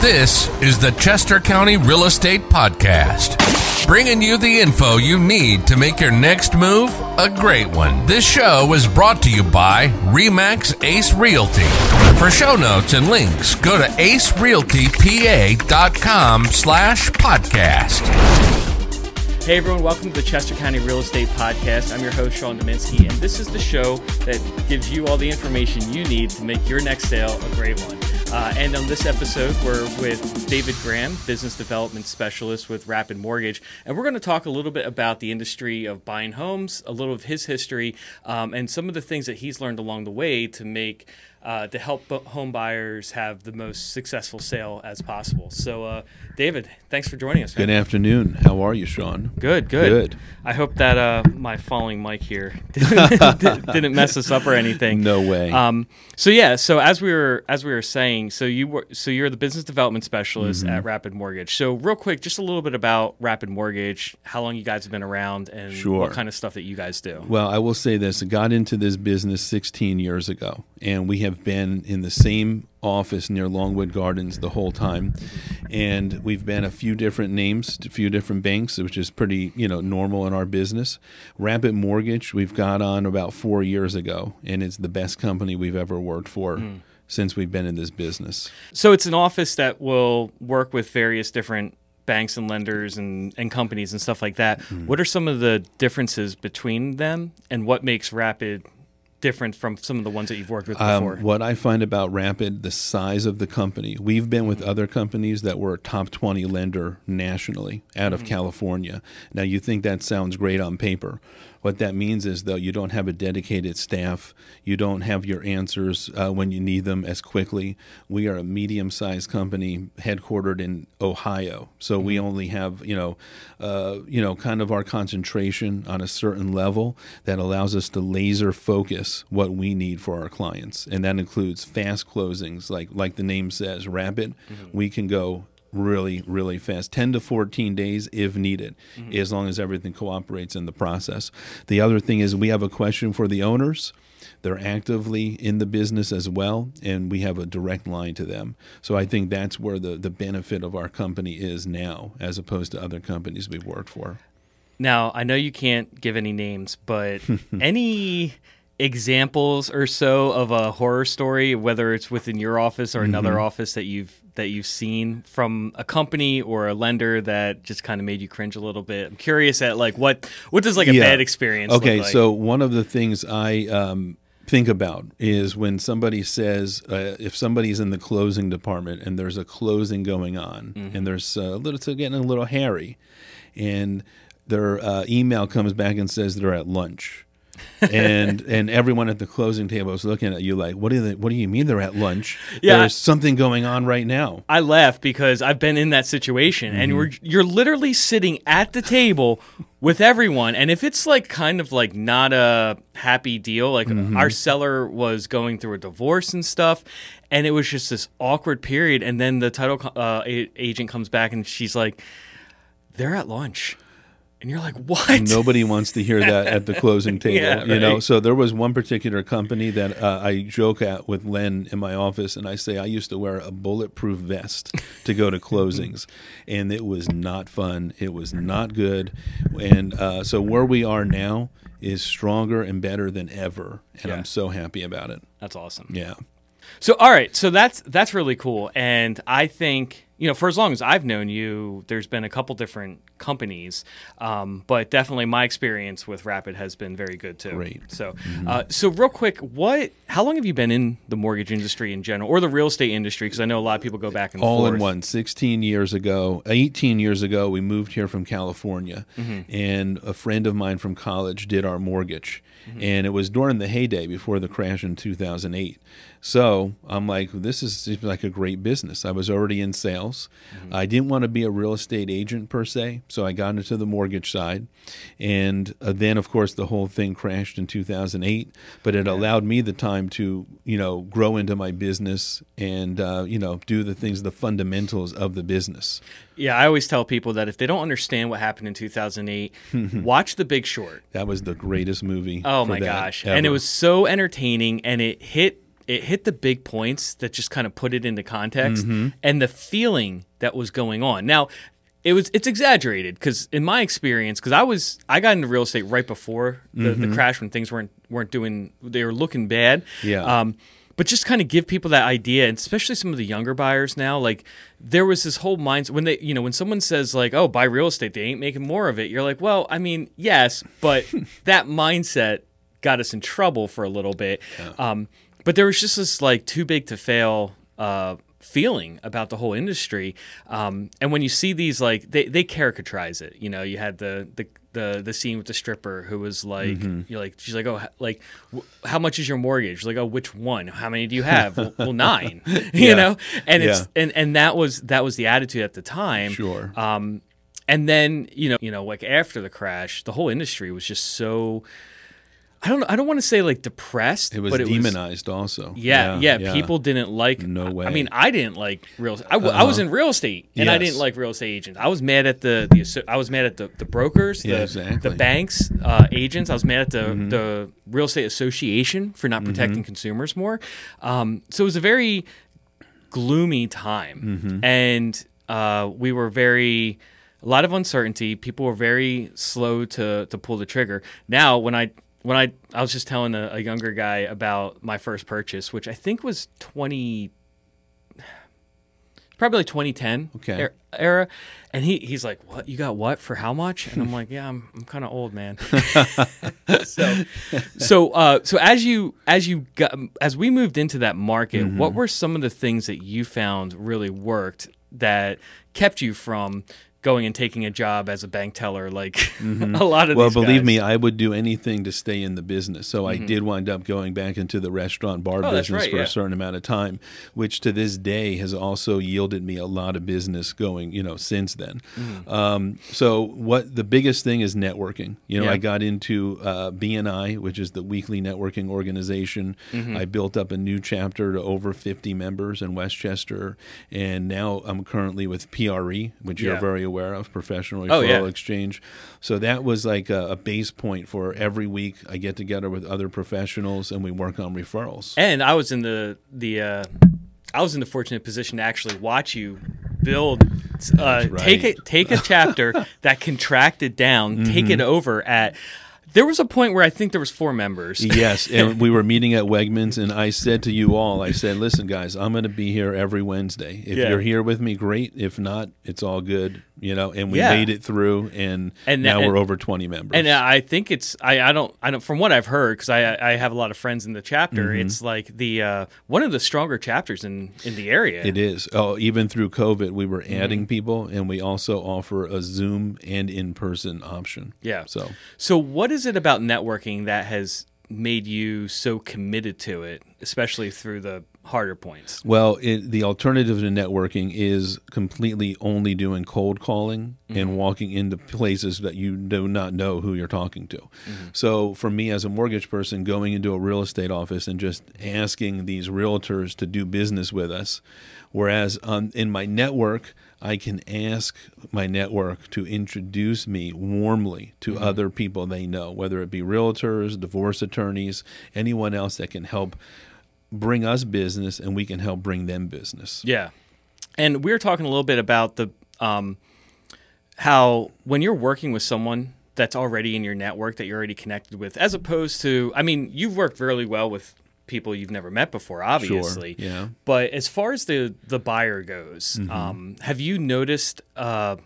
This is the Chester County Real Estate Podcast, bringing you the info you need to make your next move a great one. This show is brought to you by Remax Ace Realty. For show notes and links, go to acerealtypa.com slash podcast. Hey everyone, welcome to the Chester County Real Estate Podcast. I'm your host, Sean Dominski, and this is the show that gives you all the information you need to make your next sale a great one. Uh, and on this episode, we're with David Graham, Business Development Specialist with Rapid Mortgage. And we're going to talk a little bit about the industry of buying homes, a little of his history, um, and some of the things that he's learned along the way to make uh, to help home buyers have the most successful sale as possible. So, uh, David, thanks for joining us. Man. Good afternoon. How are you, Sean? Good, good. Good. I hope that uh, my falling mic here didn't, didn't, mess us up or anything. No way. Um, so yeah, so as we were as we were saying, so you were so you're the business development specialist mm-hmm. at Rapid Mortgage. So real quick, just a little bit about Rapid Mortgage, how long you guys have been around, and sure. what kind of stuff that you guys do. Well, I will say this: I got into this business 16 years ago, and we have been in the same office near Longwood Gardens the whole time, and we've been a few different names, a few different banks, which is pretty you know normal in our business. Rapid Mortgage we've got on about four years ago, and it's the best company we've ever worked for. Mm. Since we've been in this business. So it's an office that will work with various different banks and lenders and, and companies and stuff like that. Mm. What are some of the differences between them and what makes Rapid different from some of the ones that you've worked with um, before? Um, what I find about Rapid, the size of the company. We've been with mm-hmm. other companies that were a top 20 lender nationally out of mm-hmm. California. Now, you think that sounds great on paper. What that means is, though, you don't have a dedicated staff. You don't have your answers uh, when you need them as quickly. We are a medium sized company headquartered in Ohio. So mm-hmm. we only have, you know, uh, you know, kind of our concentration on a certain level that allows us to laser focus what we need for our clients. And that includes fast closings, like like the name says, rapid. Mm-hmm. We can go really, really fast 10 to 14 days if needed, mm-hmm. as long as everything cooperates in the process. The other thing is, we have a question for the owners. They're actively in the business as well, and we have a direct line to them. So I think that's where the, the benefit of our company is now, as opposed to other companies we've worked for. Now, I know you can't give any names, but any examples or so of a horror story, whether it's within your office or another mm-hmm. office that you've that you've seen from a company or a lender that just kind of made you cringe a little bit? I'm curious at like what what does like a yeah. bad experience. Okay, like? so one of the things I um, think about is when somebody says uh, if somebody's in the closing department and there's a closing going on mm-hmm. and there's a little it's getting a little hairy, and their uh, email comes back and says they're at lunch and and everyone at the closing table is looking at you like, what do they, what do you mean they're at lunch? Yeah, there's something going on right now. I laugh because I've been in that situation, mm-hmm. and we're you're literally sitting at the table with everyone, and if it's like kind of like not a happy deal, like mm-hmm. our seller was going through a divorce and stuff, and it was just this awkward period, and then the title uh, agent comes back and she's like, they're at lunch and you're like, what? Nobody wants to hear that at the closing table, yeah, you know. So there was one particular company that uh, I joke at with Len in my office, and I say I used to wear a bulletproof vest to go to closings, and it was not fun. It was not good, and uh, so where we are now is stronger and better than ever, and yeah. I'm so happy about it. That's awesome. Yeah. So all right, so that's that's really cool, and I think you know, for as long as I've known you, there's been a couple different companies, um, but definitely my experience with Rapid has been very good too. Great. So, mm-hmm. uh, so real quick, what? How long have you been in the mortgage industry in general, or the real estate industry? Because I know a lot of people go back and all forth. in one. Sixteen years ago, eighteen years ago, we moved here from California, mm-hmm. and a friend of mine from college did our mortgage, mm-hmm. and it was during the heyday before the crash in two thousand eight. So I'm like, this is like a great business. I was already in sales. Mm-hmm. I didn't want to be a real estate agent per se, so I got into the mortgage side. And uh, then, of course, the whole thing crashed in 2008. But it yeah. allowed me the time to, you know, grow into my business and, uh, you know, do the things, the fundamentals of the business. Yeah, I always tell people that if they don't understand what happened in 2008, watch The Big Short. That was the greatest movie. Oh my gosh. Ever. And it was so entertaining and it hit it hit the big points that just kind of put it into context and the feeling that was going on. Now, it was it's exaggerated because in my experience, because I was I got into real estate right before the, the crash when things weren't weren't doing they were looking bad. Yeah. Um, but just kind of give people that idea, and especially some of the younger buyers now. Like there was this whole mindset when they, you know, when someone says like, "Oh, buy real estate, they ain't making more of it." You're like, "Well, I mean, yes, but that mindset got us in trouble for a little bit." Um, but there was just this like too big to fail uh, feeling about the whole industry. Um, and when you see these, like they they caricaturize it. You know, you had the the the, the scene with the stripper who was like, you're like, she's like, oh, like, w- how much is your mortgage? Like, oh, which one? How many do you have? well, well, nine. you Yeah. know, and it's and and that was that was the attitude at the time. Sure. Um, and then you know, you know, like after the crash, the whole industry was just so. I don't. I don't want to say like depressed. It was but it demonized also. yeah, yeah, People didn't like. No way. I mean, I didn't like real. I was in real estate, and I didn't like real estate agents. I was mad at the the. I was mad at the, the brokers, the, Yeah, exactly. Mm-hmm. the banks, uh, agents. I was mad at the the real estate association for not protecting consumers more. Um, so it was a very gloomy time, Mm-hmm. and uh, we were very a lot of uncertainty. People were very slow to to pull the trigger. Now, when I when I I was just telling a, a younger guy about my first purchase, which I think was twenty, probably like 2010 Okay. er- era, and he he's like, "What you got? What for? How much?" And I'm like, "Yeah, I'm I'm kind of old, man." so so uh, so as you as you got as we moved into that market, Mm-hmm. what were some of the things that you found really worked that kept you from going and taking a job as a bank teller like a lot of Mm-hmm. Well, believe guys? Mm-hmm. me, I would do anything to stay in the business. So I did wind up going back into the restaurant bar Oh, business right, for yeah. a certain amount of time, which to this day has also yielded me a lot of business going, you know, since then. Mm-hmm. Um, so what the biggest thing is networking. You know, Yeah. I got into uh, BNI, which is the weekly networking organization. Mm-hmm. I built up a new chapter to over 50 members in Westchester, and now I'm currently with PRE, which Yeah. you're very aware of, Professional Referral Oh, yeah. Exchange. So that was like a, a base point for every week. I get together with other professionals and we work on referrals. And I was in the the uh, I was in the fortunate position to actually watch you build. Uh, right. Take it, take a chapter that contracted down, take it over at. There was a point where I think there was four members. yes, and we were meeting at Wegmans, and I said to you all, I said, "Listen, guys, I'm going to be here every Wednesday. If Yeah. you're here with me, great. If not, it's all good." You know, and we Yeah. made it through, and, And- now and- we're over 20 members. And uh, I think it's I, I don't I don't from what I've heard because I I have a lot of friends in the chapter. It's like the uh, one of the stronger chapters in in the area. It is. Oh, even through COVID, we were adding Mm-hmm. people, and we also offer a Zoom and in-person option. Yeah. So So what is it about networking that has made you so committed to it, especially through the harder points? Well, it, the alternative to networking is completely only doing cold calling and mm-hmm. walking into places that you do not know who you're talking to. Mm-hmm. So, for me as a mortgage person, going into a real estate office and just asking these realtors to do business with us, whereas on, in my network, I can ask my network to introduce me warmly to mm-hmm. other people they know, whether it be realtors, divorce attorneys, anyone else that can help bring us business and we can help bring them business. Yeah, and we were talking a little bit about the um, how when you're working with someone that's already in your network that you're already connected with, as opposed to, I mean, you've worked really well with people you've never met before, obviously. yeah. Mm-hmm. But as far as the the buyer goes, um, have you noticed uh,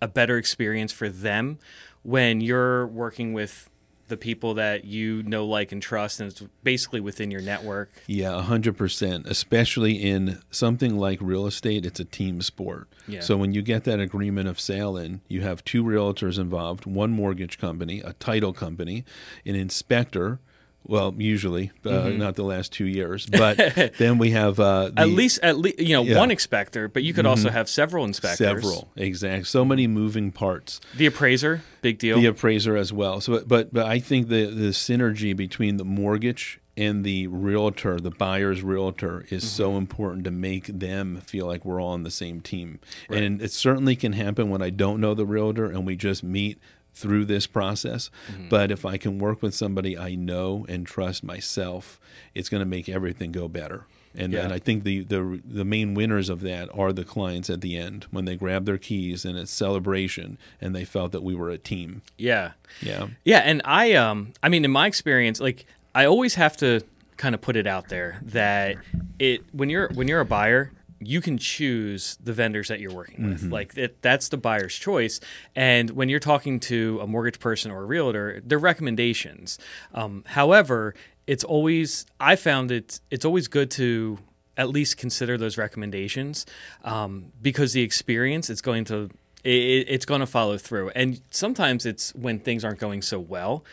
a better experience for them when you're working with the people that you know, like, and trust, and it's basically within your network? Yeah, hundred percent. Especially in something like real estate, it's a team sport. Yeah. So when you get that agreement of sale in, you have two realtors involved, one mortgage company, a title company, an inspector. Well, usually, uh, not the last two years, but then we have uh, the, at least at least you know Yeah. Mm-hmm. one inspector but you could also have several inspectors several. exactly. So many moving parts. the appraiser big deal the appraiser as well. So, but but I think the the synergy between the mortgage and the realtor, the buyer's realtor, is so important to make them feel like we're all on the same team. And it certainly can happen when I don't know the realtor and we just meet through this process. Mm-hmm. But if I can work with somebody I know and trust myself, it's going to make everything go better. And, Yeah. and I think the, the the main winners of that are the clients at the end when they grab their keys and it's celebration and they felt that we were a team. Yeah. Yeah. Yeah, and I um I mean in my experience like I always have to kind of put it out there that it when you're when you're a buyer you can choose the vendors that you're working with. Like it, that's the buyer's choice. And when you're talking to a mortgage person or a realtor, they're recommendations. Um, however, it's always I found it it's always good to at least consider those recommendations um, because the experience it's going to it, it's going to follow through and sometimes it's when things aren't going so well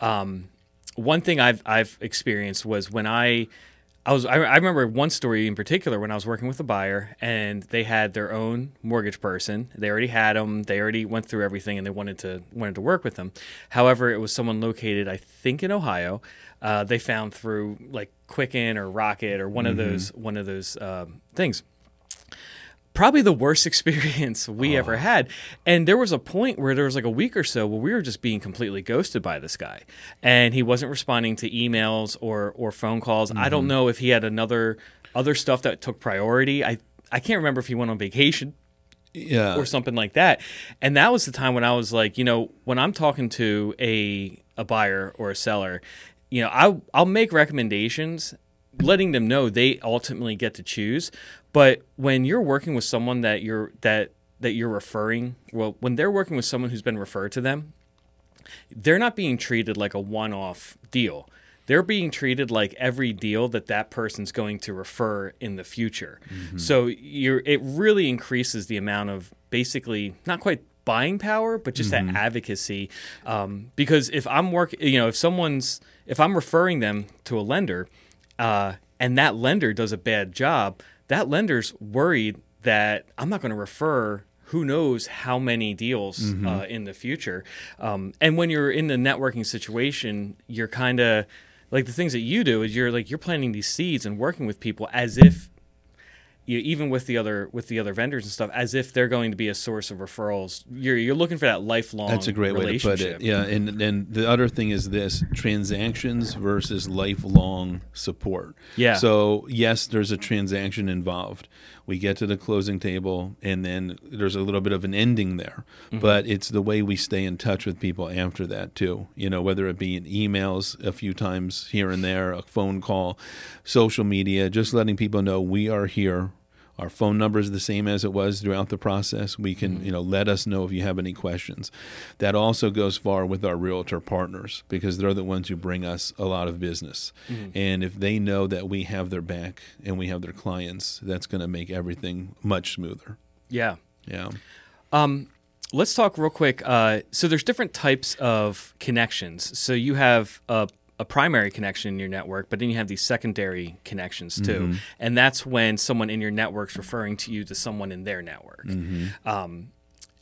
um, one thing I've I've experienced was when I I was I, I remember one story in particular when I was working with a buyer and they had their own mortgage person. They already had them. They already went through everything and they wanted to wanted to work with them. However, it was someone located I think in Ohio. Uh, they found through like Quicken or Rocket or one of those one of those um, things probably the worst experience we oh. ever had. And there was a point where there was like a week or so where we were just being completely ghosted by this guy. And he wasn't responding to emails or or phone calls. I don't mm-hmm. know if he had another other stuff that took priority. I I can't remember if he went on vacation Yeah. or something like that. And that was the time when I was like, you know, when I'm talking to a a buyer or a seller, you know, I I'll make recommendations letting them know they ultimately get to choose. But when you're working with someone that you're that that you're referring, well, when they're working with someone who's been referred to them, they're not being treated like a one-off deal. They're being treated like every deal that that person's going to refer in the future. So you're it really increases the amount of basically not quite buying power, but just that advocacy. Um, because if I'm working, you know, if someone's if I'm referring them to a lender, uh, and that lender does a bad job, that lender's worried that I'm not going to refer who knows how many deals uh, in the future. Um, and when you're in the networking situation, you're kind of like the things that you do is you're like you're planting these seeds and working with people as if you even with the other with the other vendors and stuff as if they're going to be a source of referrals. You're you're looking for that lifelong. That's a great way to put it. Yeah, and and the other thing is this: transactions versus lifelong support. Yeah. So yes, there's a transaction involved. We get to the closing table, and then there's a little bit of an ending there. Mm-hmm. But it's the way we stay in touch with people after that too. You know, whether it be in emails a few times here and there, a phone call, social media, just letting people know we are here. Our phone number is the same as it was throughout the process. We can, you know, let us know if you have any questions. That also goes far with our realtor partners because they're the ones who bring us a lot of business. And if they know that we have their back and we have their clients, that's going to make everything much smoother. Yeah. Yeah. Um, let's talk real quick. Uh, so there's different types of connections. So you have a, a primary connection in your network, but then you have these secondary connections too, and that's when someone in your network's referring to you to someone in their network. Um,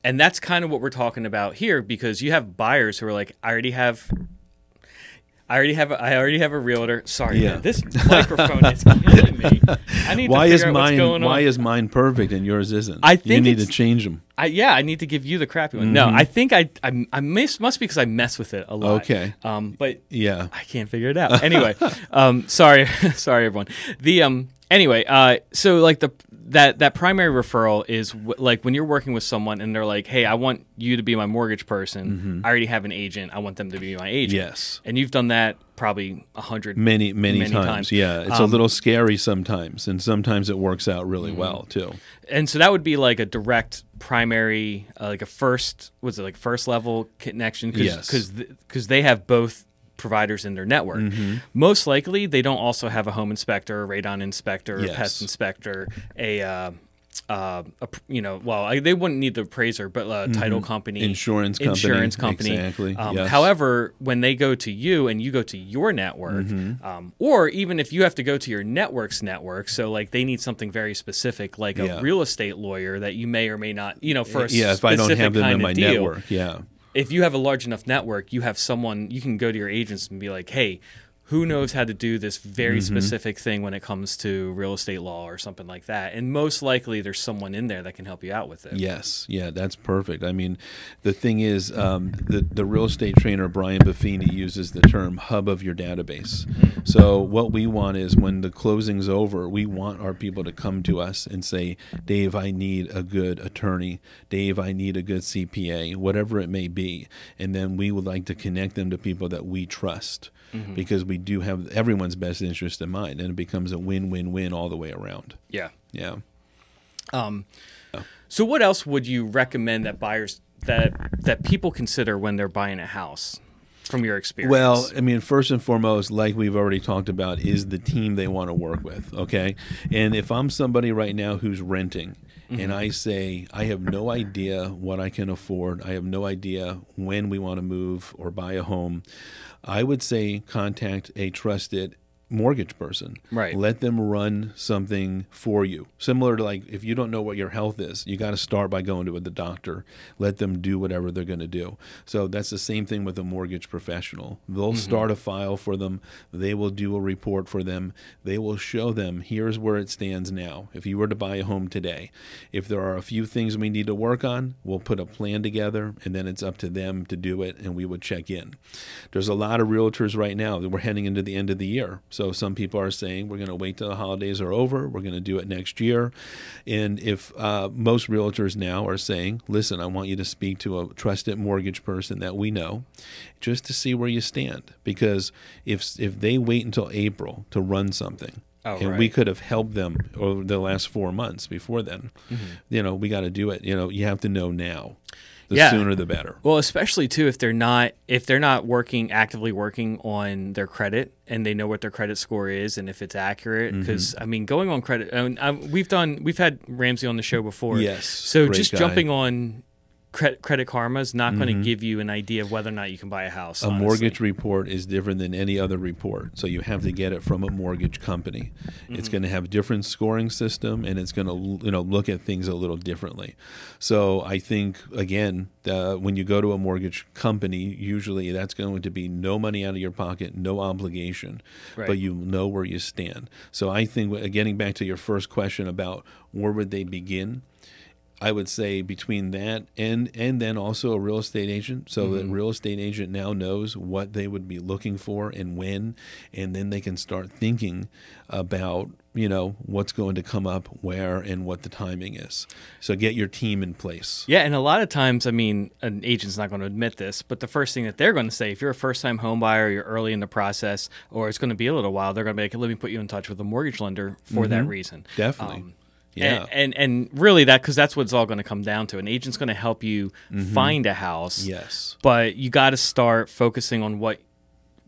and that's kind of what we're talking about here because you have buyers who are like, I already have. I already have a, I already have a realtor. Sorry, Yeah. man, this microphone is killing me. I need Why to is figure out what's mine going why on. is mine perfect and yours isn't? I think you need to change them. I, yeah, I need to give you the crappy one. No, I think I I, I miss, must be because I mess with it a lot. Okay. Um, but Yeah. I can't figure it out. Anyway, um, sorry, sorry everyone. The um, anyway, uh, so like the that that primary referral is w- like when you're working with someone and they're like, hey, I want you to be my mortgage person. I already have an agent. I want them to be my agent. Yes. And you've done that probably a hundred Many, many, Many times. times. Yeah. It's a Um, little scary sometimes, and sometimes it works out really well too. and so that would be like a direct primary uh, like a first was it like first level connection Cause, Yes. because because they have both providers in their network Mm-hmm. most likely they don't also have a home inspector a radon inspector a pest inspector a uh, uh, a, you know, well, I, they wouldn't need the appraiser, but a title company, Mm-hmm. Insurance company, insurance company. exactly, Um, yes. However, when they go to you and you go to your network, Mm-hmm. um, or even if you have to go to your network's network, so like they need something very specific, like a Yeah. real estate lawyer that you may or may not, you know, for a yeah, if I don't have them in my deal, network, yeah. If you have a large enough network, you have someone you can go to your agents and be like, "Hey, who knows how to do this very Mm-hmm. specific thing when it comes to real estate law or something like that. And most likely there's someone in there that can help you out with it. Yes, yeah, that's perfect. I mean, the thing is, um, the the real estate trainer Brian Buffini uses the term hub of your database. So what we want is when the closing's over, we want our people to come to us and say, "Dave, I need a good attorney. Dave, I need a good CPA, whatever it may be," and then we would like to connect them to people that we trust. Mm-hmm. Because we do have everyone's best interest in mind, and it becomes a win-win-win all the way around. Yeah. Um, yeah. So what else would you recommend that buyers that that people consider when they're buying a house from your experience? Well, I mean, first and foremost, like we've already talked about, is the team they want to work with. Okay. And if I'm somebody right now who's renting and I mm-hmm. say, I have no idea what I can afford, I have no idea when we want to move or buy a home, I would say contact a trusted mortgage person. Right. Let them run something for you. Similar to like if you don't know what your health is, you got to start by going to the doctor. Let them do whatever they're going to do. So that's the same thing with a mortgage professional. They'll mm-hmm. start a file for them. They will do a report for them. They will show them here's where it stands now. If you were to buy a home today, if there are a few things we need to work on, we'll put a plan together and then it's up to them to do it and we would check in. There's a lot of realtors right now that we're heading into the end of the year. So some people are saying we're going to wait till the holidays are over. We're going to do it next year. And if uh, most realtors now are saying, listen, I want you to speak to a trusted mortgage person that we know just to see where you stand. Because if, if they wait until April to run something, Oh, and right. we could have helped them over the last four months before then. Mm-hmm. You know, we got to do it. You know, you have to know now. The Yeah. sooner the better. Well, especially too if they're not if they're not working actively working on their credit and they know what their credit score is and if it's accurate. Mm-hmm. Because I mean, going on credit, I mean, I, we've done we've had Ramsey on the show before. Yes, So just guy. jumping on credit credit karma is not going to give you an idea of whether or not you can buy a house. Mm-hmm. A honestly. mortgage report is different than any other report, so you have to get it from a mortgage company. It's Mm-hmm. going to have a different scoring system, and it's going to you know look at things a little differently. So I think again, uh, when you go to a mortgage company, usually that's going to be no money out of your pocket, no obligation, Right. but you know where you stand. So I think getting back to your first question about where would they begin. I would say between that and and then also a real estate agent, so that real estate agent now knows what they would be looking for and when, and then they can start thinking about you know what's going to come up where and what the timing is. So get your team in place. Yeah, and a lot of times, I mean, an agent's not going to admit this, but the first thing that they're going to say, if you're a first-time home buyer, you're early in the process, or it's going to be a little while, they're going to be like, "Let me put you in touch with a mortgage lender for that reason." Definitely. Um, yeah. and, and and really that because that's what it's all going to come down to. An agent's going to help you mm-hmm. find a house. yes. but you got to start focusing on what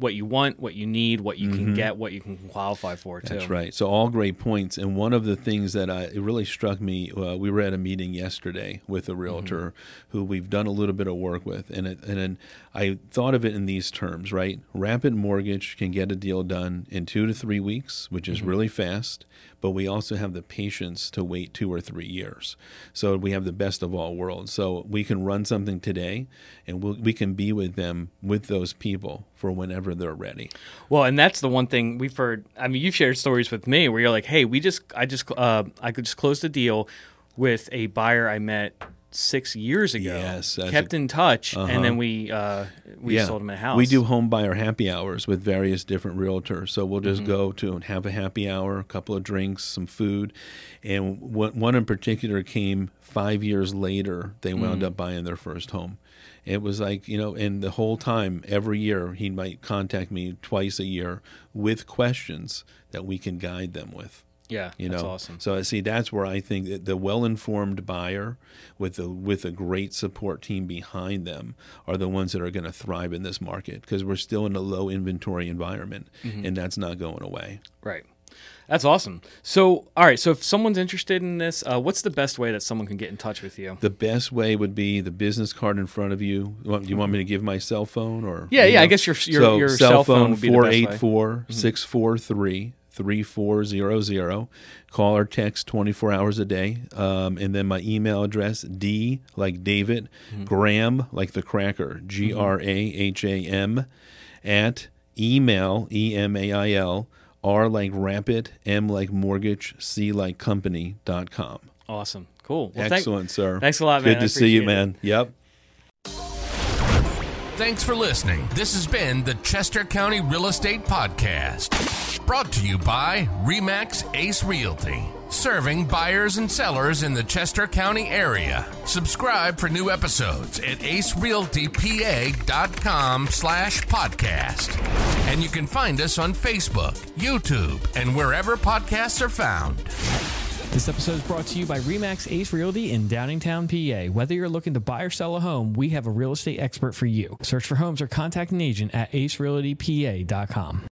what you want, what you need, what you can get, what you can qualify for too. Mm-hmm. That's right. So all great points. And one of the things that I, it really struck me, uh, we were at a meeting yesterday with a realtor who we've done a little bit of work with, and it, and then I thought of it in these terms. Right, Rapid Mortgage can get a deal done in two to three weeks, which is really fast. But we also have the patience to wait two or three years. So we have the best of all worlds. So we can run something today, and we'll, we can be with them with those people for whenever they're ready. Well, and that's the one thing we've heard. I mean, you've shared stories with me where you're like, "Hey, we just, I just, uh, I could just close a deal with a buyer I met six years ago. Yes, kept a- in touch, Uh-huh. and then we, uh, we sold him a house. We do home buyer happy hours with various different realtors. So we'll Mm-hmm. just go to and have a happy hour, a couple of drinks, some food. And one one in particular came five years later. They wound Mm. up buying their first home. It was like, you know, and the whole time, every year, he might contact me twice a year with questions that we can guide them with. Yeah, You that's know, awesome. so I see, that's where I think that the well-informed buyer with a with a great support team behind them are the ones that are going to thrive in this market because we're still in a low inventory environment, Mm-hmm. and that's not going away. Right. That's awesome. So, all right. So, if someone's interested in this, uh, what's the best way that someone can get in touch with you? The best way would be the business card in front of you. You want, you want me to give my cell phone or Yeah, yeah, I guess your- your- so your cell cell phone phone the best way. Mm-hmm. 484 643 3400 call or text 24 hours a day um, and then my email address d like david Mm-hmm. graham like the cracker g-r-a-h-a-m at email, E M A I L, R like rampant, M like mortgage, C like company.com. Awesome. Cool. Well, thank- Excellent, sir. thanks a lot, man. Good I to see you, appreciate it. man. Yep. Thanks for listening. This has been the Chester County Real Estate Podcast, brought to you by Remax Ace Realty, serving buyers and sellers in the Chester County area. Subscribe for new episodes at acerealtypa.com slash podcast. And you can find us on Facebook, YouTube, and wherever podcasts are found. This episode is brought to you by Remax Ace Realty in Downingtown, PA. Whether you're looking to buy or sell a home, we have a real estate expert for you. Search for homes or contact an agent at acerealtypa.com.